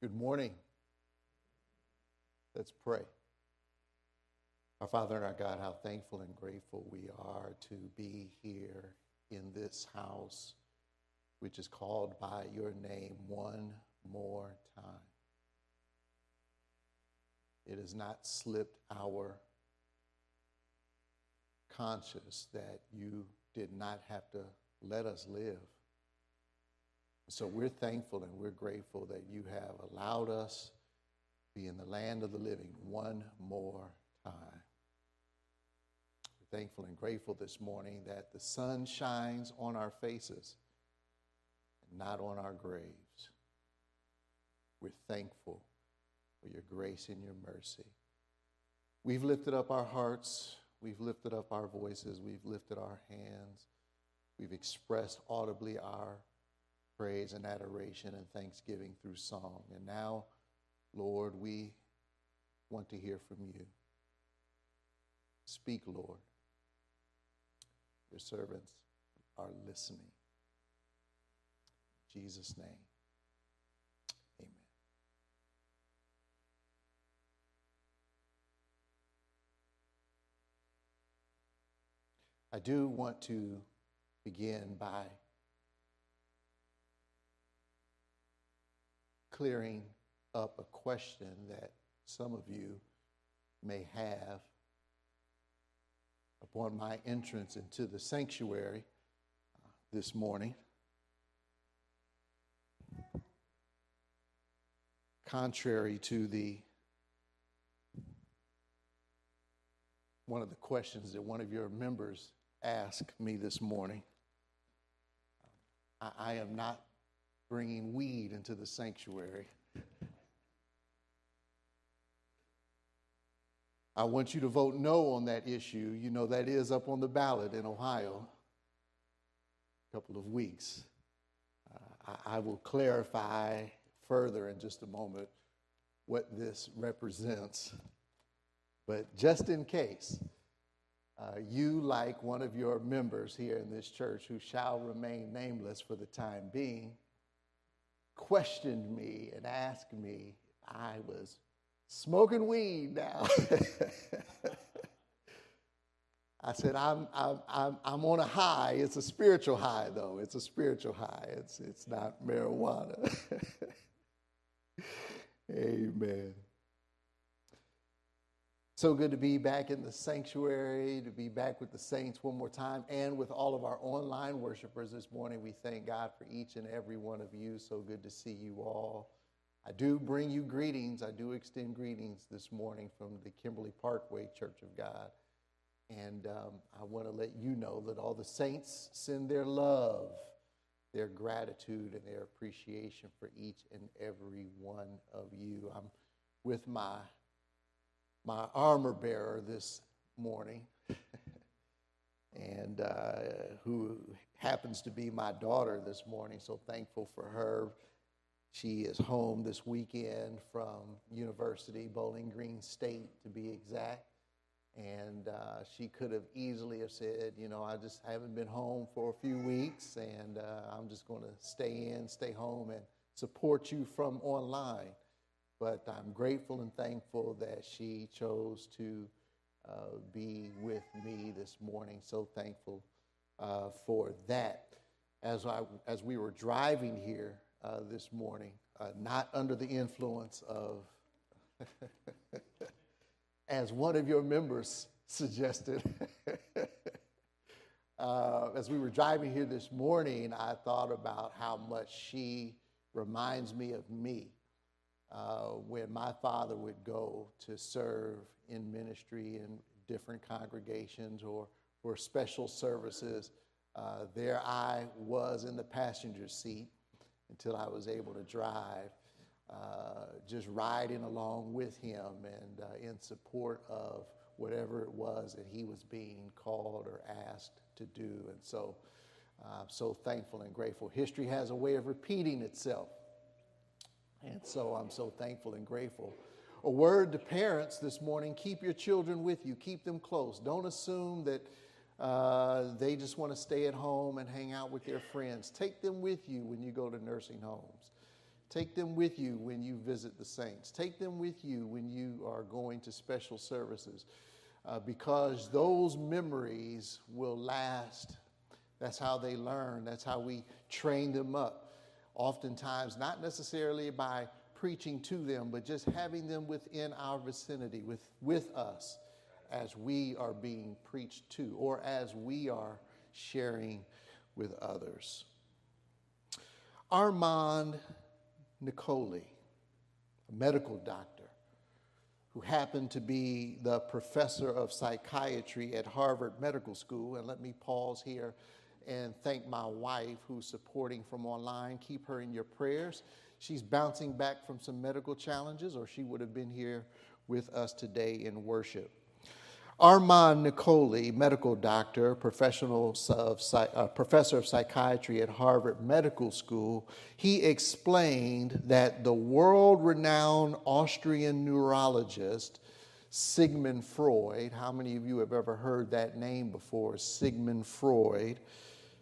Good morning. Let's pray. Our Father and our God, how thankful and grateful we are to be here in this house, which is called by your name one more time. It has not slipped our conscience that you did not have to let us live so we're thankful and we're grateful that you have allowed us to be in the land of the living one more time. We're thankful and grateful this morning that the sun shines on our faces and not on our graves. We're thankful for your grace and your mercy. We've lifted up our hearts, we've lifted up our voices, we've lifted our hands, we've expressed audibly our praise and adoration and thanksgiving through song. And now, Lord, we want to hear from you. Speak, Lord. Your servants are listening. In Jesus' name. Amen. I do want to begin by clearing up a question that some of you may have upon my entrance into the sanctuary uh, this morning. Contrary to the one of the questions that one of your members asked me this morning, I, I am not bringing weed into the sanctuary. I want you to vote no on that issue. You know, that is up on the ballot in Ohio a couple of weeks. Uh, I, I will clarify further in just a moment what this represents. But just in case, uh, you, like one of your members here in this church who shall remain nameless for the time being, questioned me and asked me I was smoking weed now. I said, I'm, I'm, I'm, I'm on a high. It's a spiritual high, though. It's a spiritual high. It's, it's not marijuana. Amen. So good to be back in the sanctuary, to be back with the saints one more time, and with all of our online worshipers this morning. We thank God for each and every one of you. So good to see you all. I do bring you greetings. I do extend greetings this morning from the Kimberly Parkway Church of God. And um, I want to let you know that all the saints send their love, their gratitude, and their appreciation for each and every one of you. I'm with my my armor bearer this morning, and uh, who happens to be my daughter this morning. So thankful for her. She is home this weekend from University, Bowling Green State to be exact. And uh, she could have easily have said, you know, I just haven't been home for a few weeks, and uh, I'm just going to stay in, stay home, and support you from online but I'm grateful and thankful that she chose to uh, be with me this morning. So thankful uh, for that. As, I, as we were driving here uh, this morning, uh, not under the influence of, as one of your members suggested, uh, as we were driving here this morning, I thought about how much she reminds me of me uh, when my father would go to serve in ministry in different congregations or for special services. Uh, there I was in the passenger seat until I was able to drive, uh, just riding along with him and uh, in support of whatever it was that he was being called or asked to do. And so uh, I'm so thankful and grateful. History has a way of repeating itself. And so I'm so thankful and grateful. A word to parents this morning keep your children with you, keep them close. Don't assume that uh, they just want to stay at home and hang out with their friends. Take them with you when you go to nursing homes. Take them with you when you visit the saints. Take them with you when you are going to special services uh, because those memories will last. That's how they learn, that's how we train them up. Oftentimes, not necessarily by preaching to them, but just having them within our vicinity, with, with us as we are being preached to or as we are sharing with others. Armand Nicholi, a medical doctor who happened to be the professor of psychiatry at Harvard Medical School. And let me pause here and thank my wife who's supporting from online. Keep her in your prayers. She's bouncing back from some medical challenges, or she would have been here with us today in worship. Armand Nicholi, medical doctor, professional of, uh, professor of psychiatry at Harvard Medical School, he explained that the world renowned Austrian neurologist Sigmund Freud, how many of you have ever heard that name before? Sigmund Freud,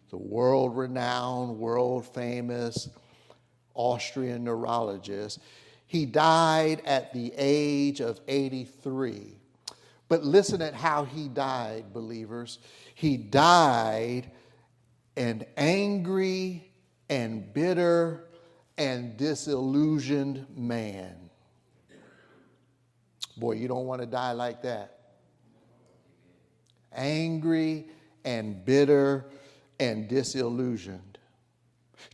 the world renowned, world famous Austrian neurologist. He died at the age of 83 but listen at how he died, believers. He died an angry and bitter and disillusioned man. Boy, you don't want to die like that. Angry and bitter and disillusioned.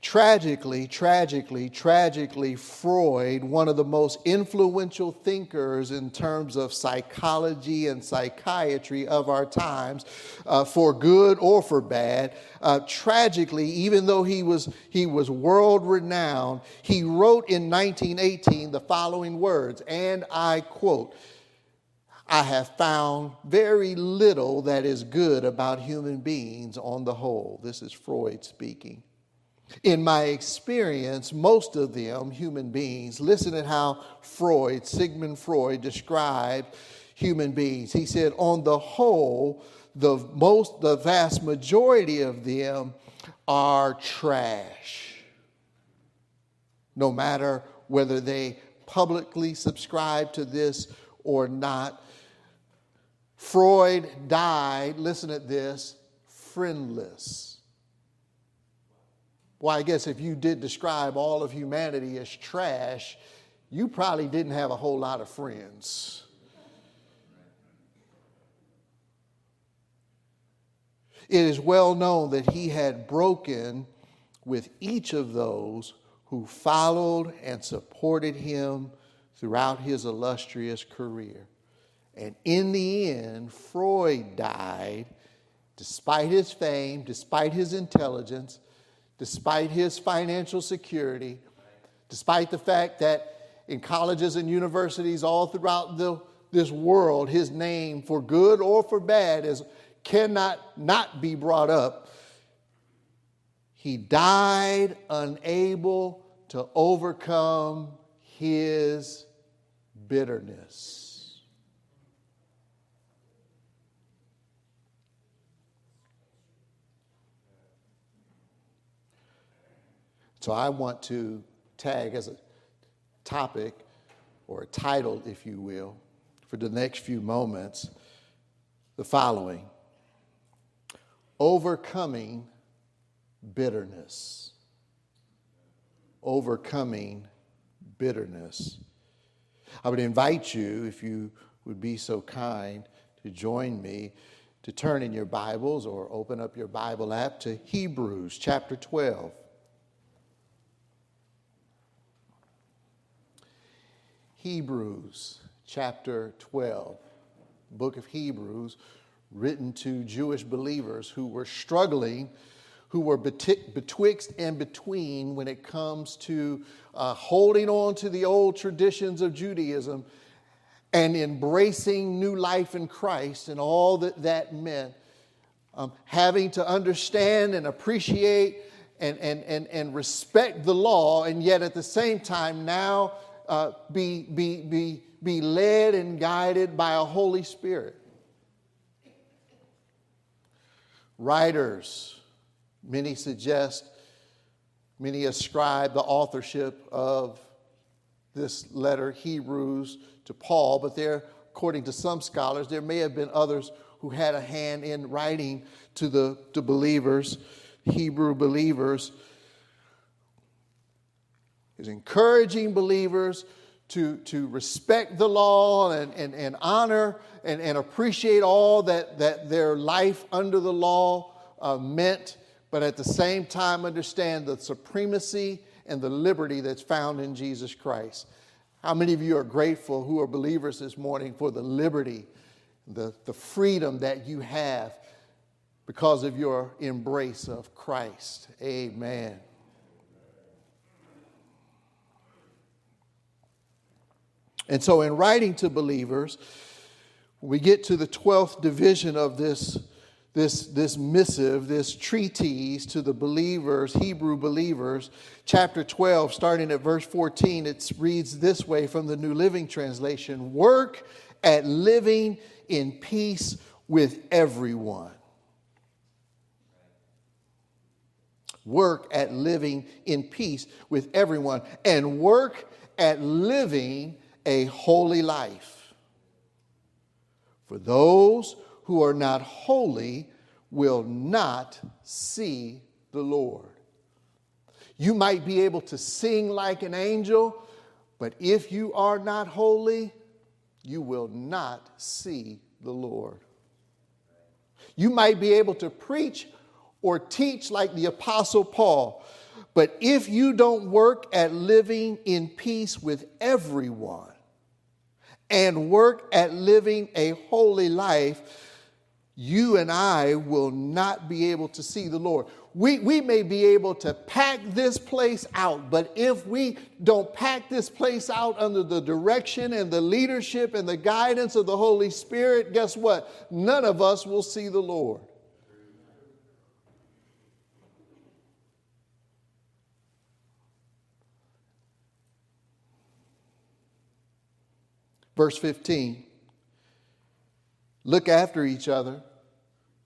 Tragically, tragically, tragically, Freud, one of the most influential thinkers in terms of psychology and psychiatry of our times, uh, for good or for bad, uh, tragically, even though he was, he was world renowned, he wrote in 1918 the following words, and I quote, I have found very little that is good about human beings on the whole. This is Freud speaking. In my experience, most of them, human beings, listen to how Freud, Sigmund Freud, described human beings. He said, on the whole, the most, the vast majority of them are trash. No matter whether they publicly subscribe to this or not. Freud died, listen at this, friendless. Well, I guess if you did describe all of humanity as trash, you probably didn't have a whole lot of friends. It is well known that he had broken with each of those who followed and supported him throughout his illustrious career. And in the end, Freud died despite his fame, despite his intelligence, despite his financial security, despite the fact that in colleges and universities all throughout the, this world, his name, for good or for bad, is, cannot not be brought up. He died unable to overcome his bitterness. So I want to tag as a topic or a title, if you will, for the next few moments the following Overcoming bitterness. Overcoming bitterness. I would invite you, if you would be so kind, to join me to turn in your Bibles or open up your Bible app to Hebrews chapter 12. Hebrews chapter 12, book of Hebrews, written to Jewish believers who were struggling, who were betwixt and between when it comes to uh, holding on to the old traditions of Judaism and embracing new life in Christ and all that that meant. Um, having to understand and appreciate and, and, and, and respect the law, and yet at the same time now uh, be, be, be, be led and guided by a Holy Spirit. Writers, many suggest, Many ascribe the authorship of this letter, Hebrews, to Paul, but there, according to some scholars, there may have been others who had a hand in writing to the to believers, Hebrew believers. Is encouraging believers to, to respect the law and, and, and honor and, and appreciate all that, that their life under the law uh, meant, but at the same time understand the supremacy and the liberty that's found in Jesus Christ. How many of you are grateful who are believers this morning for the liberty, the, the freedom that you have because of your embrace of Christ? Amen. And so, in writing to believers, we get to the 12th division of this, this, this missive, this treatise to the believers, Hebrew believers. Chapter 12, starting at verse 14, it reads this way from the New Living Translation Work at living in peace with everyone. Work at living in peace with everyone, and work at living a holy life. For those who are not holy will not see the Lord. You might be able to sing like an angel, but if you are not holy, you will not see the Lord. You might be able to preach or teach like the Apostle Paul, but if you don't work at living in peace with everyone, and work at living a holy life, you and I will not be able to see the Lord. We, we may be able to pack this place out, but if we don't pack this place out under the direction and the leadership and the guidance of the Holy Spirit, guess what? None of us will see the Lord. Verse 15 look after each other.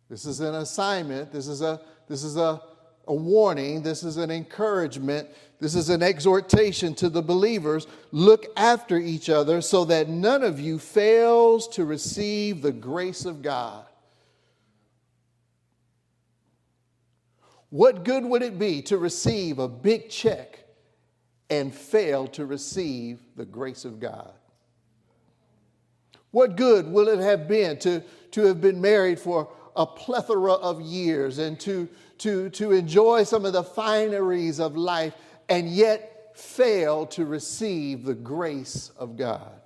This is an assignment, this is a, this is a, a warning, this is an encouragement, this is an exhortation to the believers. Look after each other so that none of you fails to receive the grace of God. What good would it be to receive a big check and fail to receive the grace of God? What good will it have been to, to have been married for a plethora of years and to, to, to enjoy some of the fineries of life and yet fail to receive the grace of God?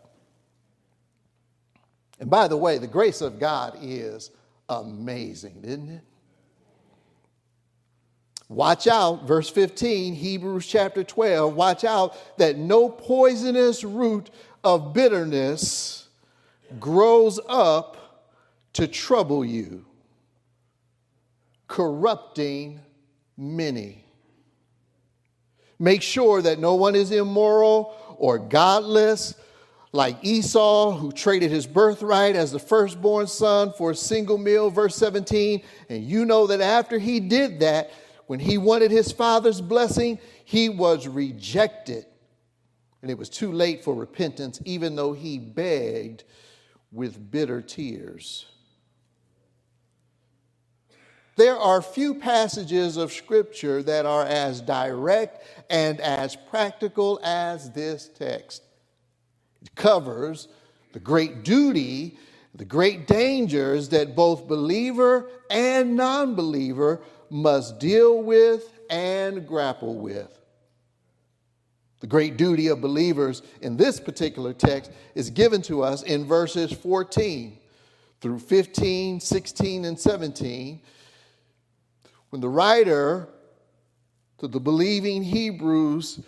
And by the way, the grace of God is amazing, isn't it? Watch out, verse 15, Hebrews chapter 12. Watch out that no poisonous root of bitterness grows up to trouble you, corrupting many. Make sure that no one is immoral or godless, like Esau, who traded his birthright as the firstborn son for a single meal, verse 17. And you know that after he did that, when he wanted his father's blessing, he was rejected. And it was too late for repentance, even though he begged with bitter tears. There are few passages of Scripture that are as direct and as practical as this text. It covers the great duty, the great dangers that both believer and non believer must deal with and grapple with. The great duty of believers in this particular text is given to us in verses 14 through 15, 16, and 17. When the writer to the believing Hebrews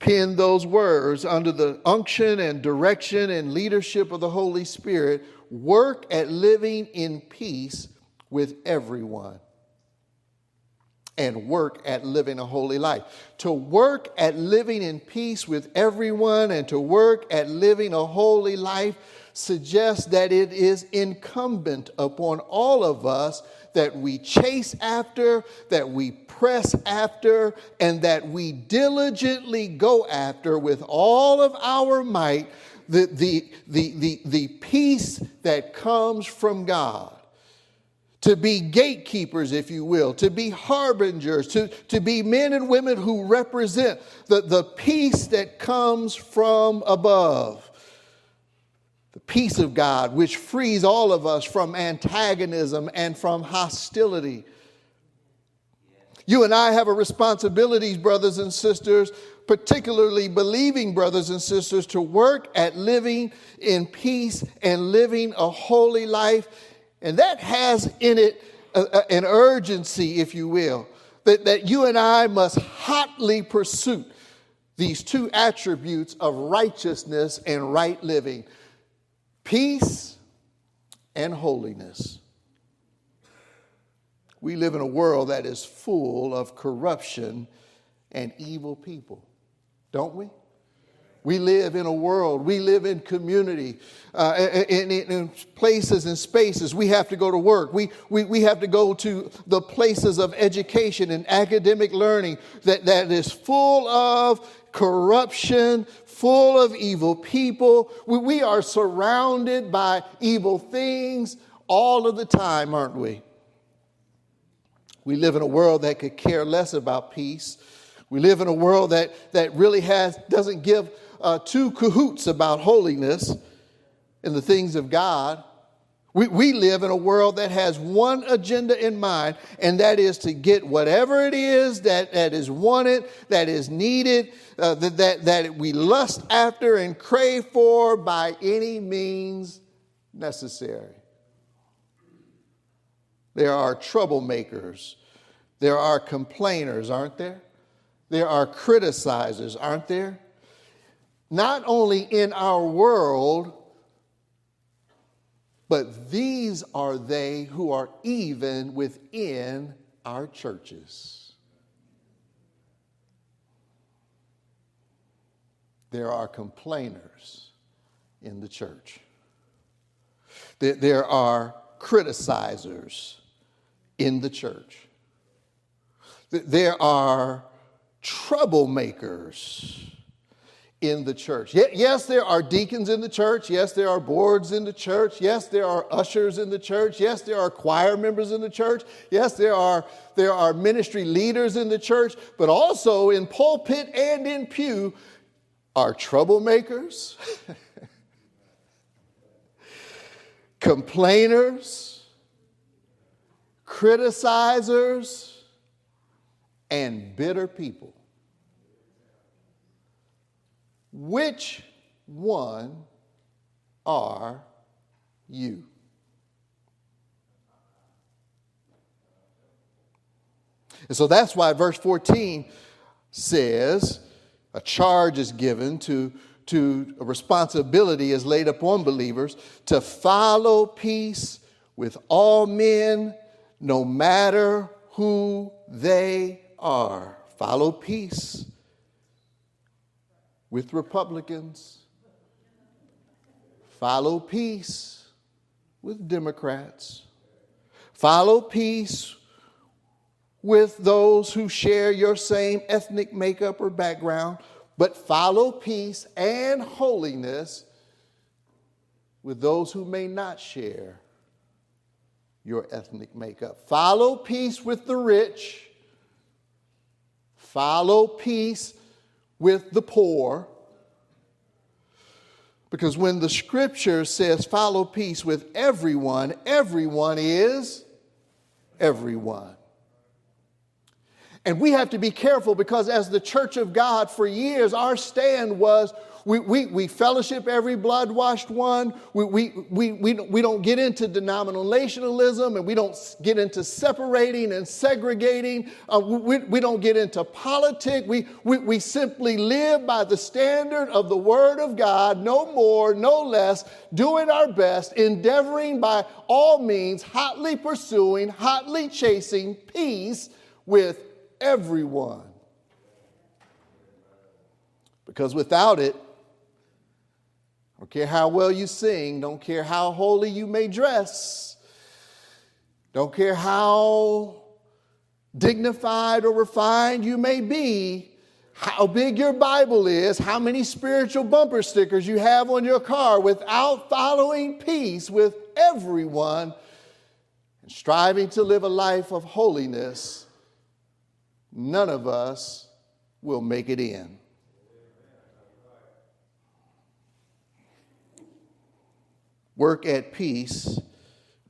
penned those words under the unction and direction and leadership of the Holy Spirit, work at living in peace with everyone and work at living a holy life. To work at living in peace with everyone and to work at living a holy life suggests that it is incumbent upon all of us that we chase after, that we press after, and that we diligently go after with all of our might the, the, the, the, the peace that comes from God to be gatekeepers, if you will, to be harbingers, to, to be men and women who represent the, the peace that comes from above. The peace of God, which frees all of us from antagonism and from hostility. You and I have a responsibility, brothers and sisters, particularly believing brothers and sisters, to work at living in peace and living a holy life and that has in it a, a, an urgency, if you will, that, that you and I must hotly pursue these two attributes of righteousness and right living peace and holiness. We live in a world that is full of corruption and evil people, don't we? We live in a world, we live in community, uh, in, in, in, places and spaces. We have to go to work. We, we, we have to go to the places of education and academic learning that, that is full of corruption, full of evil people. We, we are surrounded by evil things all of the time, aren't we? We live in a world that could care less about peace. We live in a world that, that really has, doesn't give uh, two cahoots about holiness and the things of God. We, we live in a world that has one agenda in mind, and that is to get whatever it is that, that is wanted, that is needed, uh, that, that, that we lust after and crave for by any means necessary. There are troublemakers. There are complainers, aren't there? There are criticizers, aren't there? Not only in our world, but these are they who are even within our churches. There are complainers in the church. There are criticizers in the church. There are troublemakers in the church. Yes, there are deacons in the church. Yes, there are boards in the church. Yes, there are ushers in the church. Yes, there are choir members in the church. Yes, there are, there are ministry leaders in the church. But also in pulpit and in pew are troublemakers, complainers, criticizers, and bitter people. Which one are you? And so that's why verse 14 says a charge is given to, to a responsibility is laid upon believers to follow peace with all men, no matter who they are. Follow peace with Republicans, follow peace with Democrats, follow peace with those who share your same ethnic makeup or background, but follow peace and holiness with those who may not share your ethnic makeup. Follow peace with the rich. Follow peace with the poor. Because when the scripture says follow peace with everyone, everyone is everyone. And we have to be careful because, as the church of God, for years, our stand was we, we, we fellowship every blood washed one. We, we, we, we, we don't get into denominationalism and we don't get into separating and segregating. Uh, we, we don't get into politics. We, we, we simply live by the standard of the Word of God, no more, no less, doing our best, endeavoring by all means, hotly pursuing, hotly chasing peace with everyone. Because without it, Don't care how well you sing. Don't care how holy you may dress. Don't care how dignified or refined you may be, how big your Bible is, how many spiritual bumper stickers you have on your car, without following peace with everyone and striving to live a life of holiness, none of us will make it in. Work at peace,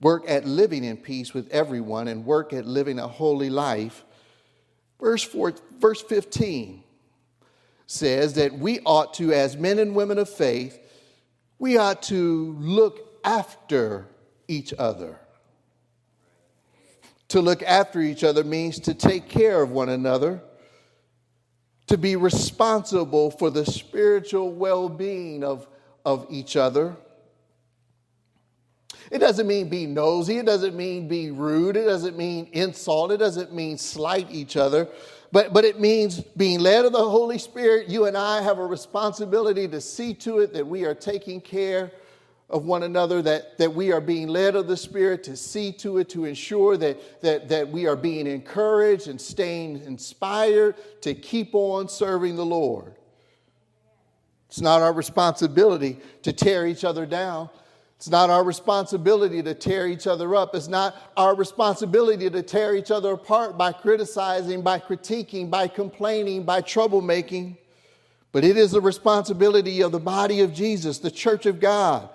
work at living in peace with everyone, and work at living a holy life. Verse, four, verse 15 says that we ought to, as men and women of faith, we ought to look after each other. To look after each other means to take care of one another, to be responsible for the spiritual well being of, of each other. It doesn't mean be nosy, it doesn't mean be rude, it doesn't mean insult, it doesn't mean slight each other, but, but it means being led of the Holy Spirit. You and I have a responsibility to see to it that we are taking care of one another, that, that we are being led of the Spirit to see to it, to ensure that, that, that we are being encouraged and staying inspired to keep on serving the Lord. It's not our responsibility to tear each other down. It's not our responsibility to tear each other up. It's not our responsibility to tear each other apart by criticizing, by critiquing, by complaining, by troublemaking. But it is the responsibility of the body of Jesus, the church of God,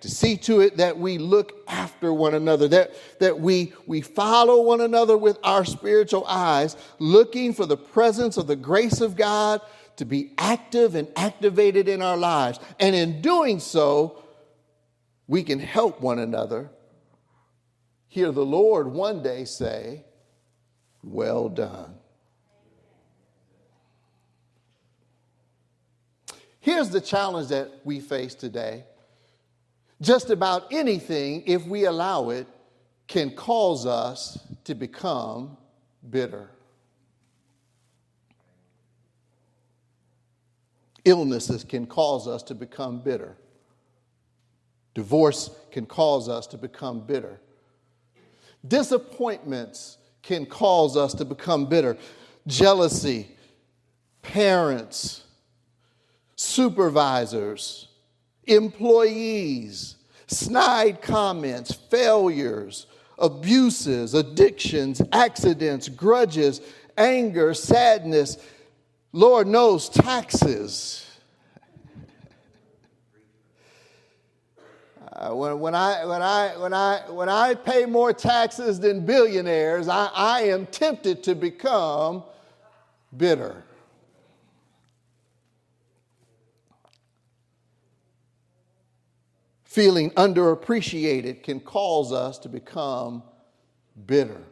to see to it that we look after one another, that, that we, we follow one another with our spiritual eyes, looking for the presence of the grace of God to be active and activated in our lives. And in doing so, we can help one another hear the Lord one day say, Well done. Here's the challenge that we face today. Just about anything, if we allow it, can cause us to become bitter. Illnesses can cause us to become bitter. Divorce can cause us to become bitter. Disappointments can cause us to become bitter. Jealousy, parents, supervisors, employees, snide comments, failures, abuses, addictions, accidents, grudges, anger, sadness, Lord knows, taxes Uh, when, when, I, when, I, when, I, when I pay more taxes than billionaires, I, I am tempted to become bitter. Feeling underappreciated can cause us to become bitter.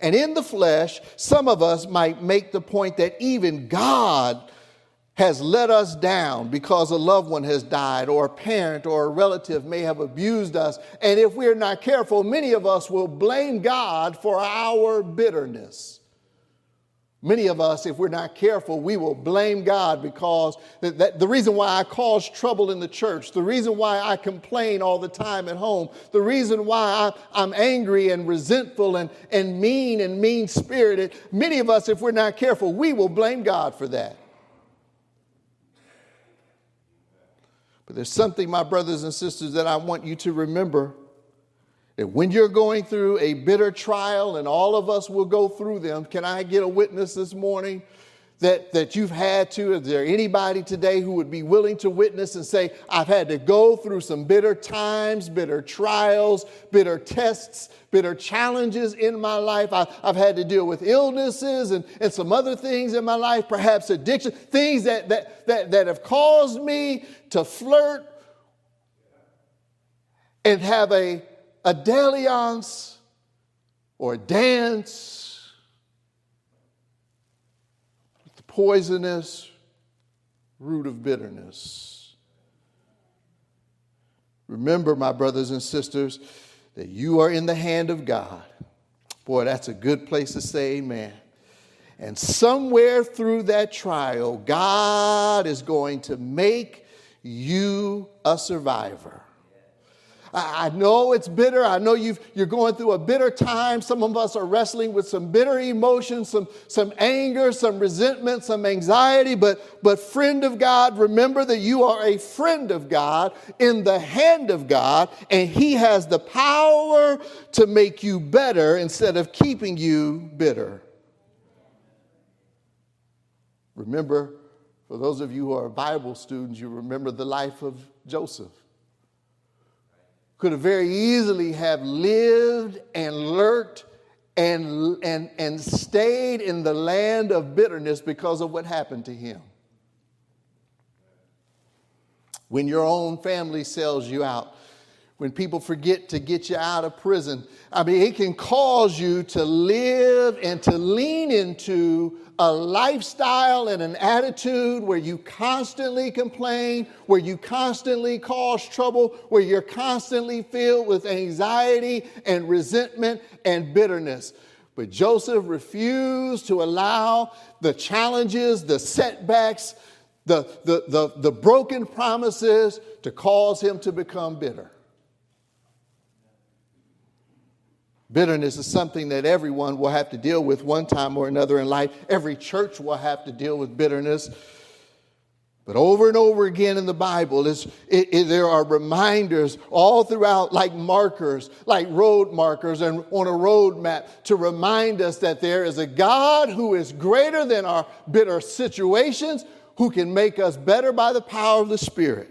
And in the flesh, some of us might make the point that even God has let us down because a loved one has died, or a parent or a relative may have abused us. And if we're not careful, many of us will blame God for our bitterness. Many of us, if we're not careful, we will blame God because that, that, the reason why I cause trouble in the church, the reason why I complain all the time at home, the reason why I, I'm angry and resentful and, and mean and mean spirited, many of us, if we're not careful, we will blame God for that. But there's something, my brothers and sisters, that I want you to remember that when you're going through a bitter trial, and all of us will go through them, can I get a witness this morning? That, that you've had to? Is there anybody today who would be willing to witness and say, I've had to go through some bitter times, bitter trials, bitter tests, bitter challenges in my life. I, have had to deal with illnesses and, and some other things in my life, perhaps addiction, things that, that, that, that have caused me to flirt and have a, a dalliance or a dance with the poisonous root of bitterness. Remember, my brothers and sisters, that you are in the hand of God. Boy, that's a good place to say amen. And somewhere through that trial, God is going to make you a survivor. I know it's bitter. I know you are going through a bitter time. Some of us are wrestling with some bitter emotions, some, some anger, some resentment, some anxiety. But, but, friend of God, remember that you are a friend of God in the hand of God, and He has the power to make you better instead of keeping you bitter. Remember, for those of you who are Bible students, you remember the life of Joseph could have very easily have lived and lurked and, and, and stayed in the land of bitterness because of what happened to him. When your own family sells you out, when people forget to get you out of prison, I mean, it can cause you to live and to lean into a lifestyle and an attitude where you constantly complain, where you constantly cause trouble, where you're constantly filled with anxiety and resentment and bitterness. But Joseph refused to allow the challenges, the setbacks, the, the, the, the broken promises to cause him to become bitter. Bitterness is something that everyone will have to deal with one time or another in life. Every church will have to deal with bitterness. But over and over again in the Bible, it, it, there are reminders all throughout, like markers, like road markers, and on a road map to remind us that there is a God who is greater than our bitter situations, who can make us better by the power of the Spirit.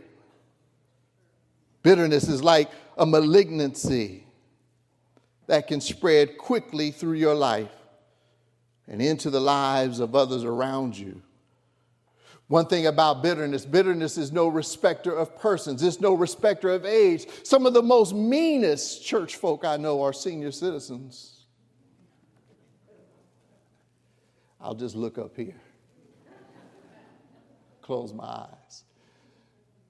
Bitterness is like a malignancy that can spread quickly through your life and into the lives of others around you. One thing about bitterness bitterness is no respecter of persons, it's no respecter of age. Some of the most meanest church folk I know are senior citizens. I'll just look up here, close my eyes.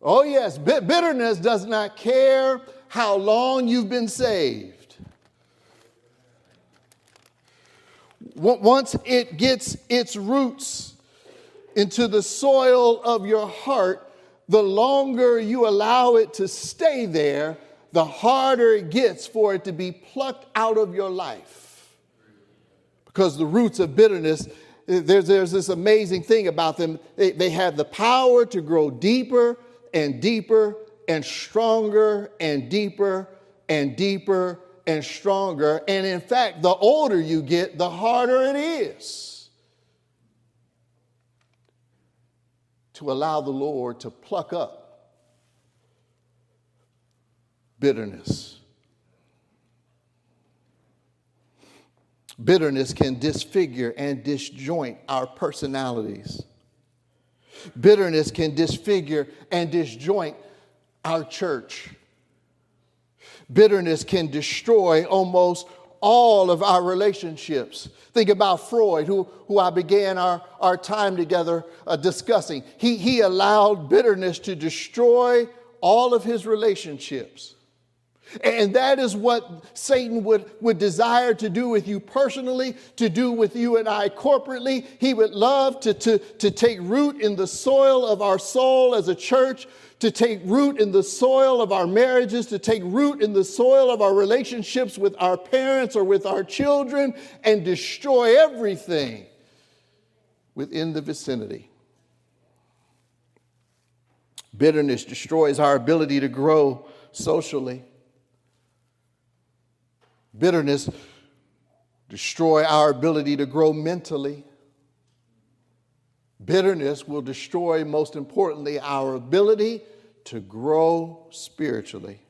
Oh, yes, bitterness does not care how long you've been saved. Once it gets its roots into the soil of your heart, the longer you allow it to stay there, the harder it gets for it to be plucked out of your life. Because the roots of bitterness, eh, there's, there's this amazing thing about them. They, they have the power to grow deeper and deeper and stronger and deeper and deeper and stronger. And in fact, the older you get, the harder it is to allow the Lord to pluck up bitterness. Bitterness can disfigure and disjoint our personalities. Bitterness can disfigure and disjoint our church. Bitterness can destroy almost all of our relationships. Think about Freud, who, who I began our, our time together uh, discussing. He, he allowed bitterness to destroy all of his relationships. And that is what Satan would, would desire to do with you personally, to do with you and I corporately. He would love to, to, to take root in the soil of our soul as a church, to take root in the soil of our marriages, to take root in the soil of our relationships with our parents or with our children, and destroy everything within the vicinity. Bitterness destroys our ability to grow socially. Bitterness destroy our ability to grow mentally. Bitterness will destroy, most importantly, our ability to grow spiritually.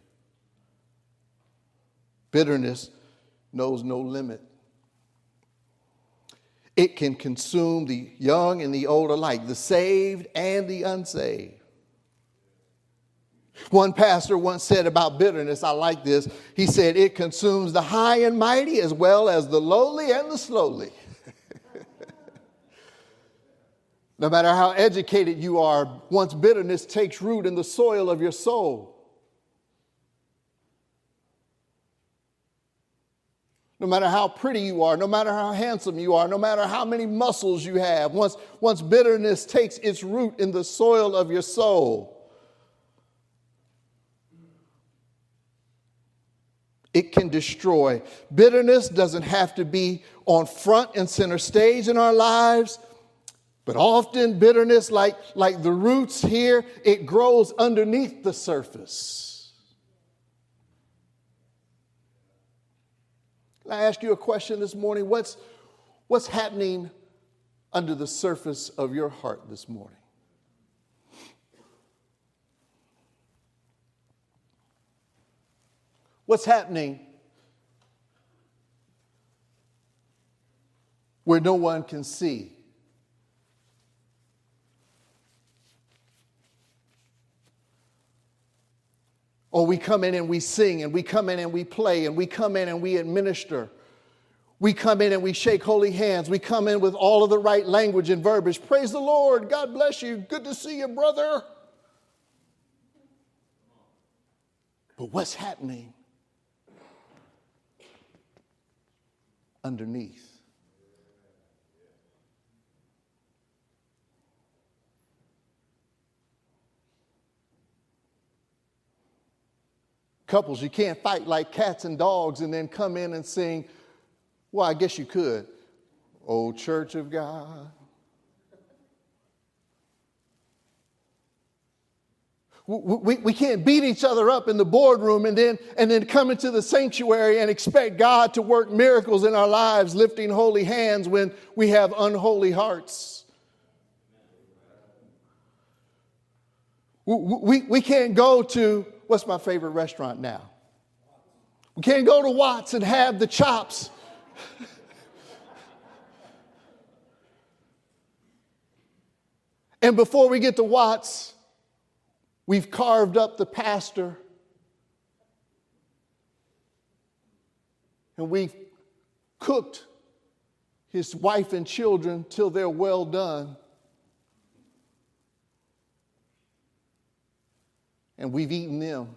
Bitterness knows no limit. It can consume the young and the old alike, the saved and the unsaved. One pastor once said about bitterness, I like this. He said, It consumes the high and mighty as well as the lowly and the slowly. No matter how educated you are, once bitterness takes root in the soil of your soul, no matter how pretty you are, no matter how handsome you are, no matter how many muscles you have, once, once bitterness takes its root in the soil of your soul, it can destroy. Bitterness doesn't have to be on front and center stage in our lives but often bitterness, like, like the roots here, it grows underneath the surface. Can I ask you a question this morning? What's, what's happening under the surface of your heart this morning? What's happening where no one can see? Or we come in and we sing, and we come in and we play, and we come in and we administer. We come in and we shake holy hands. We come in with all of the right language and verbiage. Praise the Lord. God bless you. Good to see you, brother. But what's happening underneath. Couples, you can't fight like cats and dogs and then come in and sing, well, I guess you could. Oh, Church of God. we, we can't beat each other up in the boardroom and then, and then come into the sanctuary and expect God to work miracles in our lives, lifting holy hands when we have unholy hearts. We, we, we can't go to, what's my favorite restaurant now? We can't go to Watts and have the chops. and before we get to Watts, We've carved up the pastor. And we've cooked his wife and children till they're well done. And we've eaten them.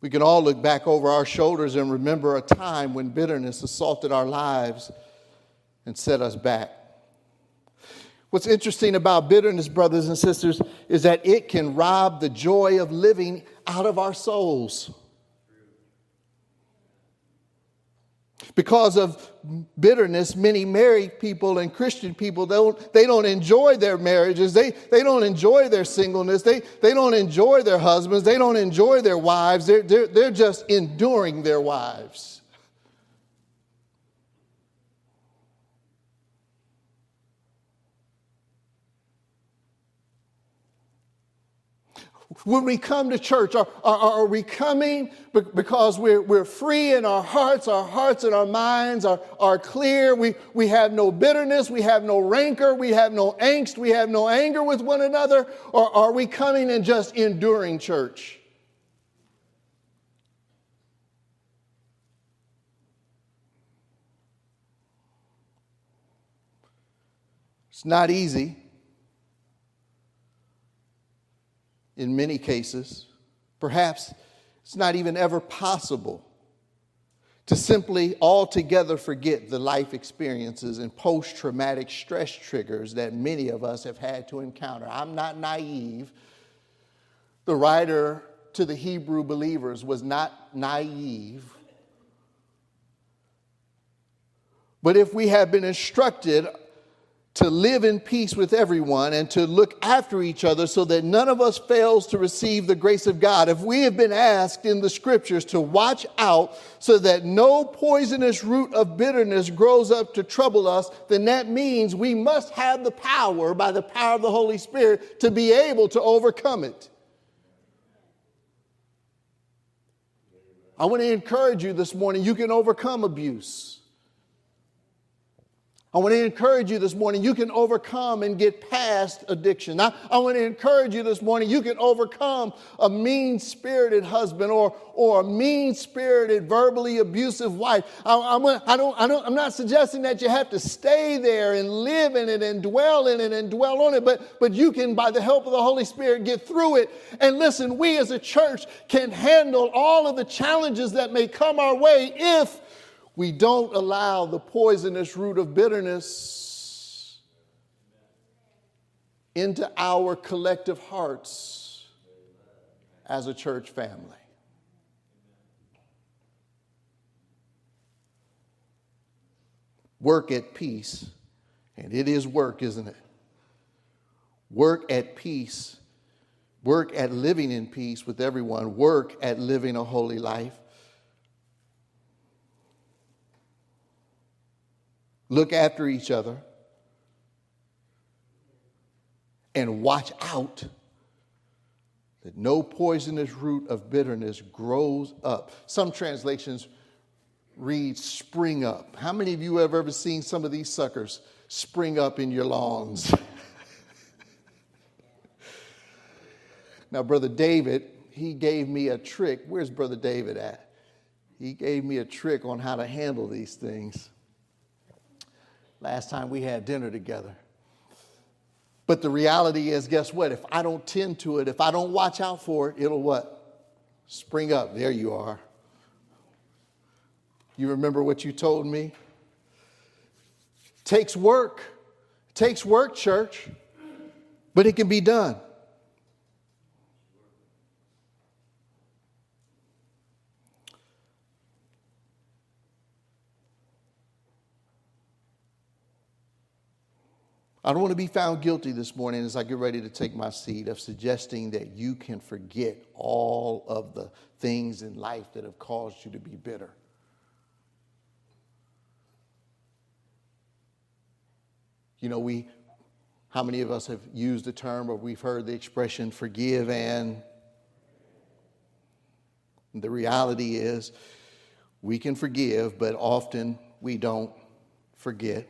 We can all look back over our shoulders and remember a time when bitterness assaulted our lives and set us back. What's interesting about bitterness, brothers and sisters, is that it can rob the joy of living out of our souls. Because of bitterness, many married people and Christian people don't, they don't enjoy their marriages. They, they don't enjoy their singleness. They, they don't enjoy their husbands. They don't enjoy their wives. They're, they're, they're just enduring their wives. When we come to church? Are, are, are, we coming because we're, we're free in our hearts? Our hearts and our minds are, are clear. We, we have no bitterness. We have no rancor. We have no angst. We have no anger with one another. Or are we coming and just enduring church? It's not easy. In many cases. Perhaps it's not even ever possible to simply altogether forget the life experiences and post traumatic stress triggers that many of us have had to encounter. I'm not naive. The writer to the Hebrew believers was not naive. But if we have been instructed to live in peace with everyone and to look after each other so that none of us fails to receive the grace of God. If we have been asked in the scriptures to watch out so that no poisonous root of bitterness grows up to trouble us, then that means we must have the power by the power of the Holy Spirit to be able to overcome it. I want to encourage you this morning you can overcome abuse. I want to encourage you this morning, you can overcome and get past addiction. I, I want to encourage you this morning, you can overcome a mean spirited husband or, or a mean spirited, verbally abusive wife. I, I'm, I don't, I don't, I'm not suggesting that you have to stay there and live in it and dwell in it and dwell on it, but, but you can, by the help of the Holy Spirit, get through it. And listen, we as a church can handle all of the challenges that may come our way if we don't allow the poisonous root of bitterness into our collective hearts as a church family. Work at peace, and it is work, isn't it? Work at peace. Work at living in peace with everyone. Work at living a holy life. Look after each other and watch out that no poisonous root of bitterness grows up. Some translations read spring up. How many of you have ever seen some of these suckers spring up in your lawns? now, Brother David, he gave me a trick. Where's Brother David at? He gave me a trick on how to handle these things. Last time we had dinner together. But the reality is, guess what? If I don't tend to it, if I don't watch out for it, it'll what? Spring up. There you are. You remember what you told me? Takes work. Takes work, church, but it can be done. I don't want to be found guilty this morning as I get ready to take my seat of suggesting that you can forget all of the things in life that have caused you to be bitter. You know, we, how many of us have used the term or we've heard the expression forgive and the reality is we can forgive, but often we don't forget.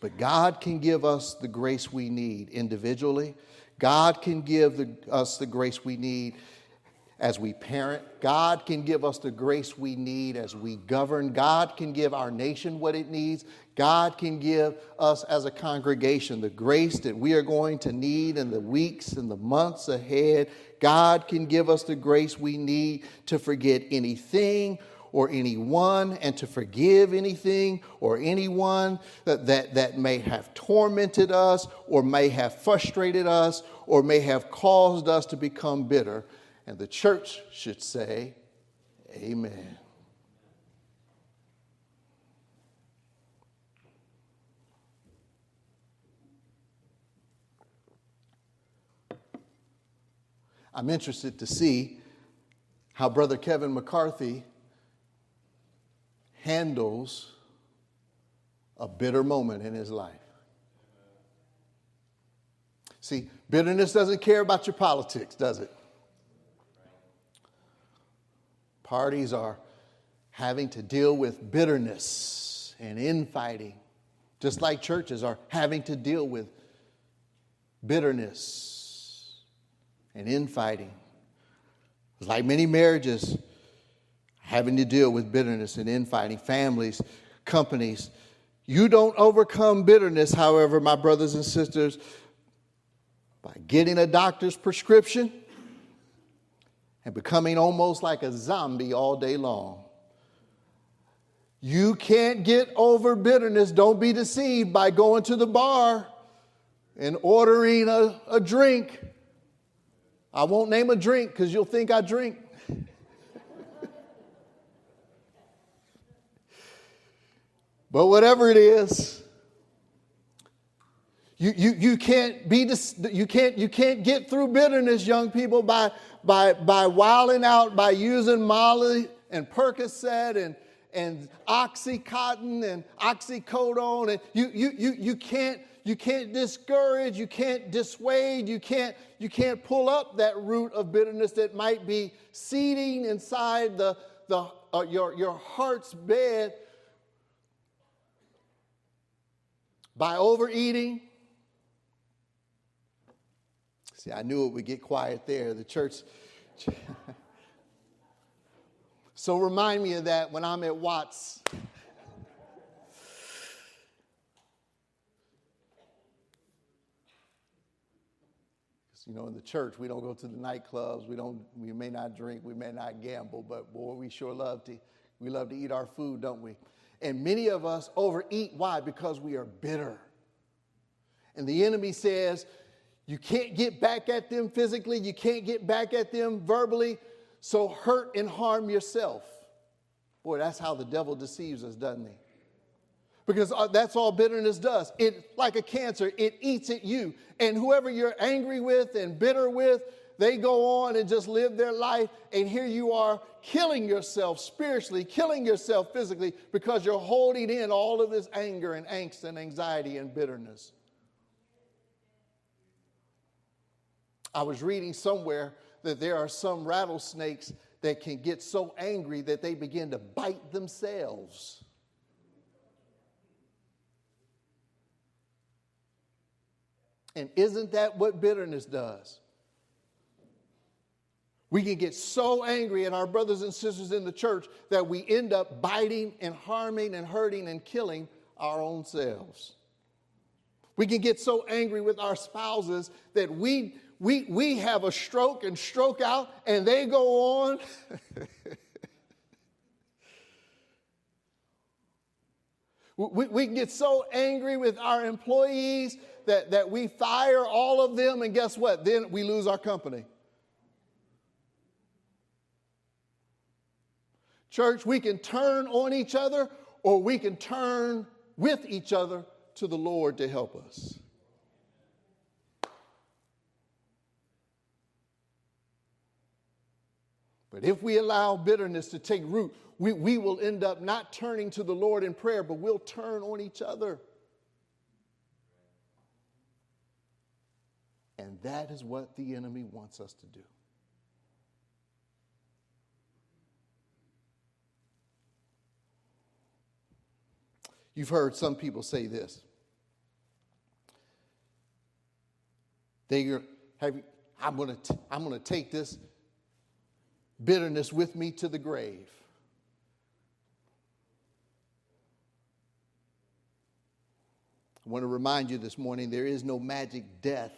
But God can give us the grace we need individually. God can give the, us the grace we need as we parent. God can give us the grace we need as we govern. God can give our nation what it needs. God can give us as a congregation the grace that we are going to need in the weeks and the months ahead. God can give us the grace we need to forget anything or anyone and to forgive anything or anyone that, that, that may have tormented us or may have frustrated us or may have caused us to become bitter. And the church should say, Amen. I'm interested to see how Brother Kevin McCarthy handles a bitter moment in his life. See, bitterness doesn't care about your politics, does it? Parties are having to deal with bitterness and infighting, just like churches are having to deal with bitterness and infighting. Like many marriages, having to deal with bitterness and infighting, families, companies. You don't overcome bitterness, however, my brothers and sisters, by getting a doctor's prescription and becoming almost like a zombie all day long. You can't get over bitterness. Don't be deceived by going to the bar and ordering a, a drink. I won't name a drink because you'll think I drink. But whatever it is, you, you, you can't be you can't you can't get through bitterness, young people, by by by wilding out, by using Molly and Percocet and and Oxycontin and Oxycodone, and you you you you can't you can't discourage, you can't dissuade, you can't you can't pull up that root of bitterness that might be seeding inside the the uh, your your heart's bed by overeating. See, I knew it would get quiet there. The church. so remind me of that when I'm at Watts. You know, in the church, we don't go to the nightclubs. We don't. We may not drink. We may not gamble. But boy, we sure love to. We love to eat our food, don't we? And many of us overeat. Why? Because we are bitter. And the enemy says, you can't get back at them physically, you can't get back at them verbally, so hurt and harm yourself. Boy, that's how the devil deceives us, doesn't he? Because uh, that's all bitterness does. It, like a cancer, it eats at you. And whoever you're angry with and bitter with, they go on and just live their life. And here you are killing yourself spiritually, killing yourself physically because you're holding in all of this anger and angst and anxiety and bitterness. I was reading somewhere that there are some rattlesnakes that can get so angry that they begin to bite themselves. And isn't that what bitterness does? We can get so angry at our brothers and sisters in the church that we end up biting and harming and hurting and killing our own selves. We can get so angry with our spouses that we, we, we have a stroke and stroke out, and they go on. we, we can get so angry with our employees that, that we fire all of them, and guess what? Then we lose our company. Church, we can turn on each other or we can turn with each other to the Lord to help us. But if we allow bitterness to take root, we, we will end up not turning to the Lord in prayer, but we'll turn on each other. And that is what the enemy wants us to do. You've heard some people say this. They have, I'm going to I'm going to take this bitterness with me to the grave. I want to remind you this morning there is no magic death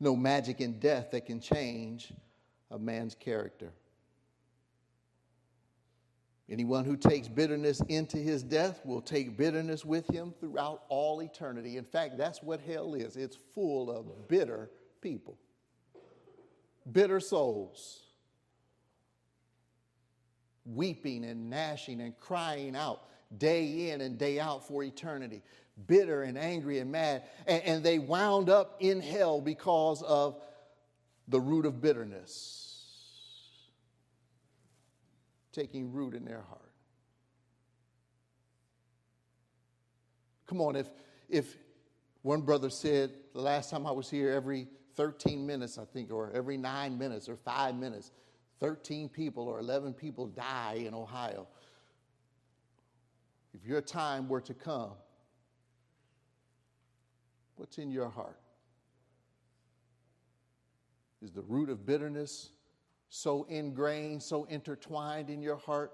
no magic in death that can change a man's character. Anyone who takes bitterness into his death will take bitterness with him throughout all eternity. In fact, that's what hell is it's full of bitter people, bitter souls, weeping and gnashing and crying out day in and day out for eternity bitter and angry and mad. And, and they wound up in hell because of the root of bitterness taking root in their heart. Come on, if, if one brother said the last time I was here, every 13 minutes, I think, or every nine minutes or five minutes, 13 people or 11 people die in Ohio. If your time were to come, What's in your heart? Is the root of bitterness so ingrained, so intertwined in your heart?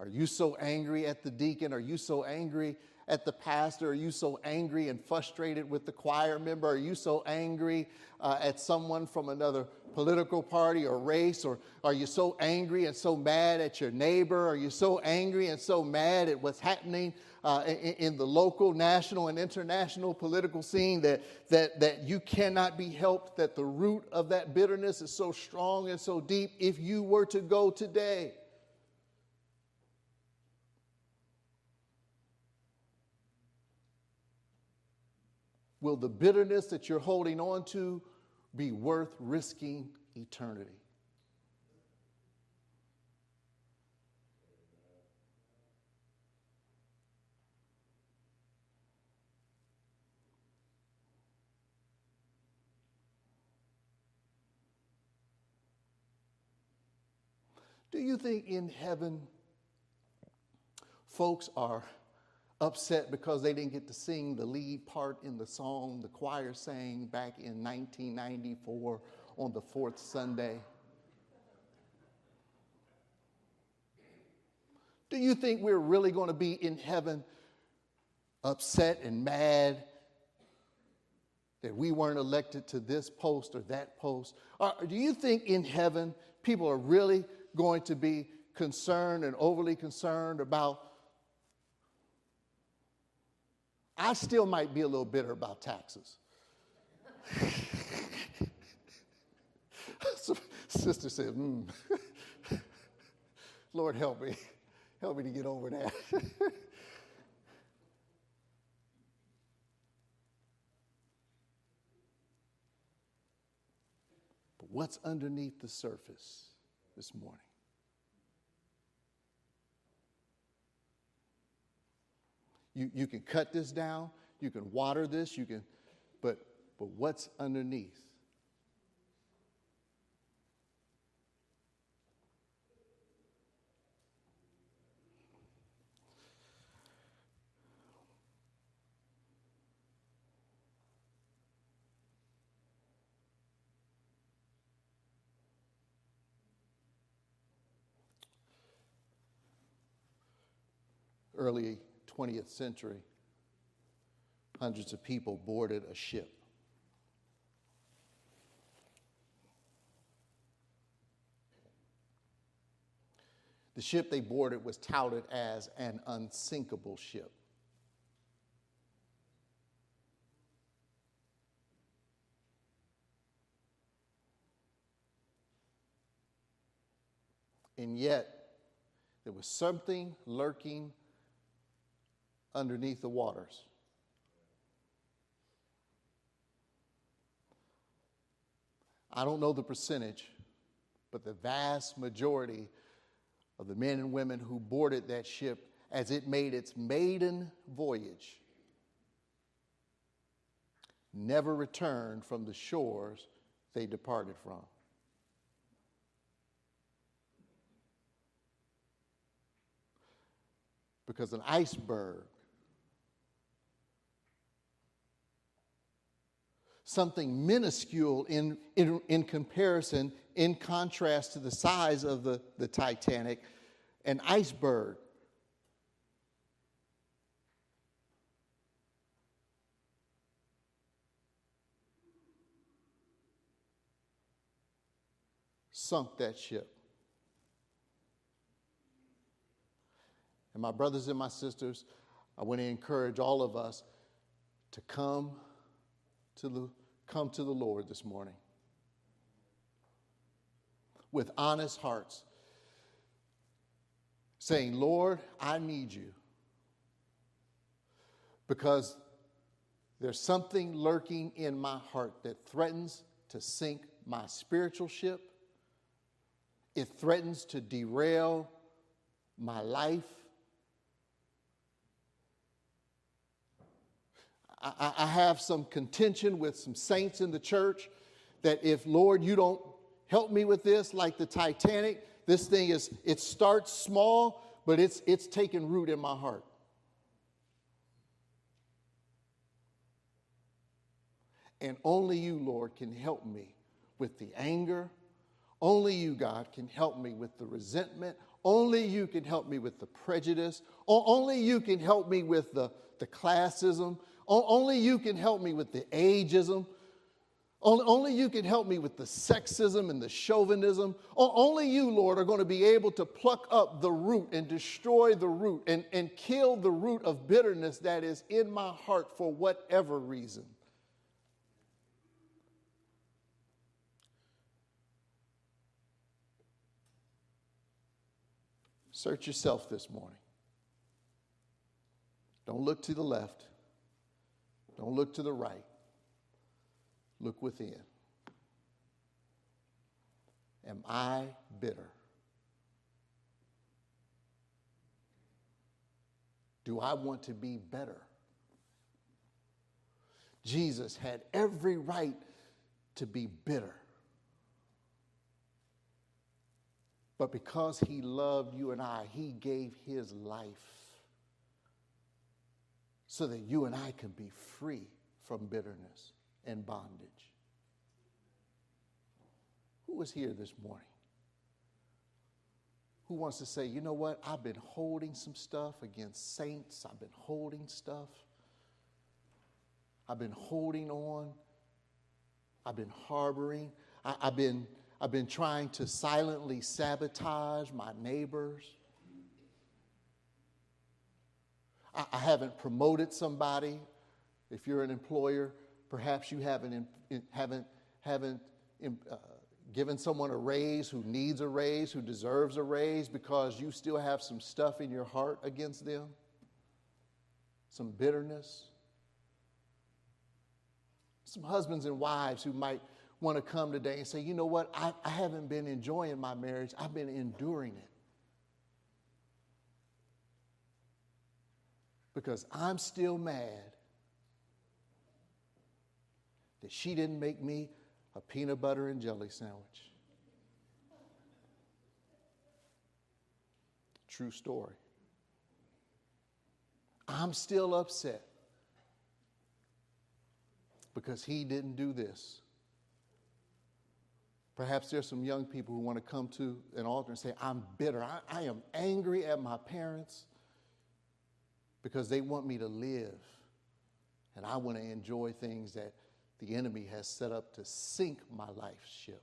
Are you so angry at the deacon? Are you so angry at the pastor? Are you so angry and frustrated with the choir member? Are you so angry uh, at someone from another political party or race? Or are you so angry and so mad at your neighbor? Are you so angry and so mad at what's happening uh, in, in, the local, national, and international political scene that, that, that you cannot be helped, that the root of that bitterness is so strong and so deep if you were to go today. Will the bitterness that you're holding on to be worth risking eternity? Do you think in heaven folks are upset because they didn't get to sing the lead part in the song the choir sang back in 1994 on the fourth Sunday? Do you think we're really going to be in heaven upset and mad that we weren't elected to this post or that post? Or do you think in heaven people are really going to be concerned and overly concerned about. I still might be a little bitter about taxes. sister said, mm. Lord, help me. Help me to get over that. but what's underneath the surface this morning? You, you can cut this down, you can water this, you can, but, but what's underneath? early 20th century, hundreds of people boarded a ship. The ship they boarded was touted as an unsinkable ship. And yet, there was something lurking underneath the waters. I don't know the percentage, but the vast majority of the men and women who boarded that ship as it made its maiden voyage never returned from the shores they departed from. Because an iceberg something minuscule in, in, in comparison, in contrast to the size of the, the Titanic, an iceberg. Sunk that ship. And my brothers and my sisters, I want to encourage all of us to come to the, come to the Lord this morning with honest hearts, saying, Lord, I need you. Because there's something lurking in my heart that threatens to sink my spiritual ship. It threatens to derail my life. I, I have some contention with some saints in the church that if, Lord, you don't help me with this, like the Titanic, this thing is, it starts small, but it's, it's taking root in my heart. And only you, Lord, can help me with the anger. Only you, God, can help me with the resentment. Only you can help me with the prejudice. Only you can help me with the, the classism. Only you can help me with the ageism. Only you can help me with the sexism and the chauvinism. Only you, Lord, are going to be able to pluck up the root and destroy the root and, and kill the root of bitterness that is in my heart for whatever reason. Search yourself this morning. Don't look to the left. Don't look to the right, look within. Am I bitter? Do I want to be better? Jesus had every right to be bitter. But because he loved you and I, he gave his life so that you and I can be free from bitterness and bondage. Who is here this morning? Who wants to say, you know what? I've been holding some stuff against saints. I've been holding stuff. I've been holding on. I've been harboring. I, have been, I've been trying to silently sabotage my neighbors. I, I haven't promoted somebody. If you're an employer, perhaps you haven't, haven't, haven't uh, giving someone a raise who needs a raise, who deserves a raise because you still have some stuff in your heart against them, some bitterness. Some husbands and wives who might want to come today and say, you know what, I, I haven't been enjoying my marriage, I've been enduring it. Because I'm still mad that she didn't make me a peanut butter and jelly sandwich. True story. I'm still upset because he didn't do this. Perhaps there's some young people who want to come to an altar and say, I'm bitter. I, I, am angry at my parents because they want me to live. And I want to enjoy things that the enemy has set up to sink my life ship.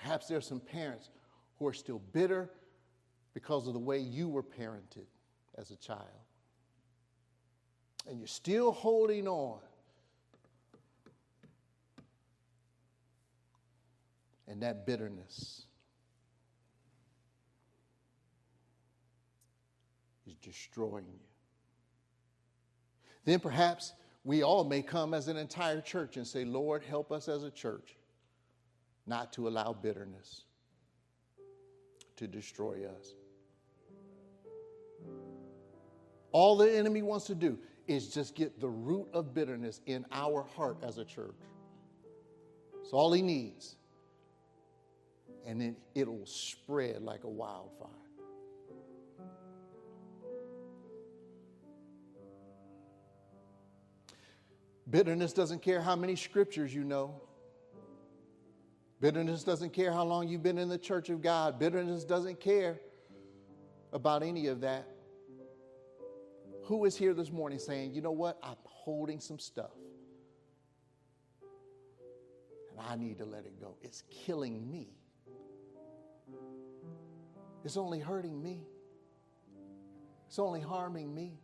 Perhaps there's some parents who are still bitter because of the way you were parented as a child. And you're still holding on. And that bitterness is destroying you. Then perhaps we all may come as an entire church and say, Lord, help us as a church not to allow bitterness to destroy us. All the enemy wants to do is just get the root of bitterness in our heart as a church. It's all he needs. And then it'll spread like a wildfire. Bitterness doesn't care how many scriptures you know. Bitterness doesn't care how long you've been in the church of God. Bitterness doesn't care about any of that. Who is here this morning saying, you know what? I'm holding some stuff. And I need to let it go. It's killing me. It's only hurting me. It's only harming me.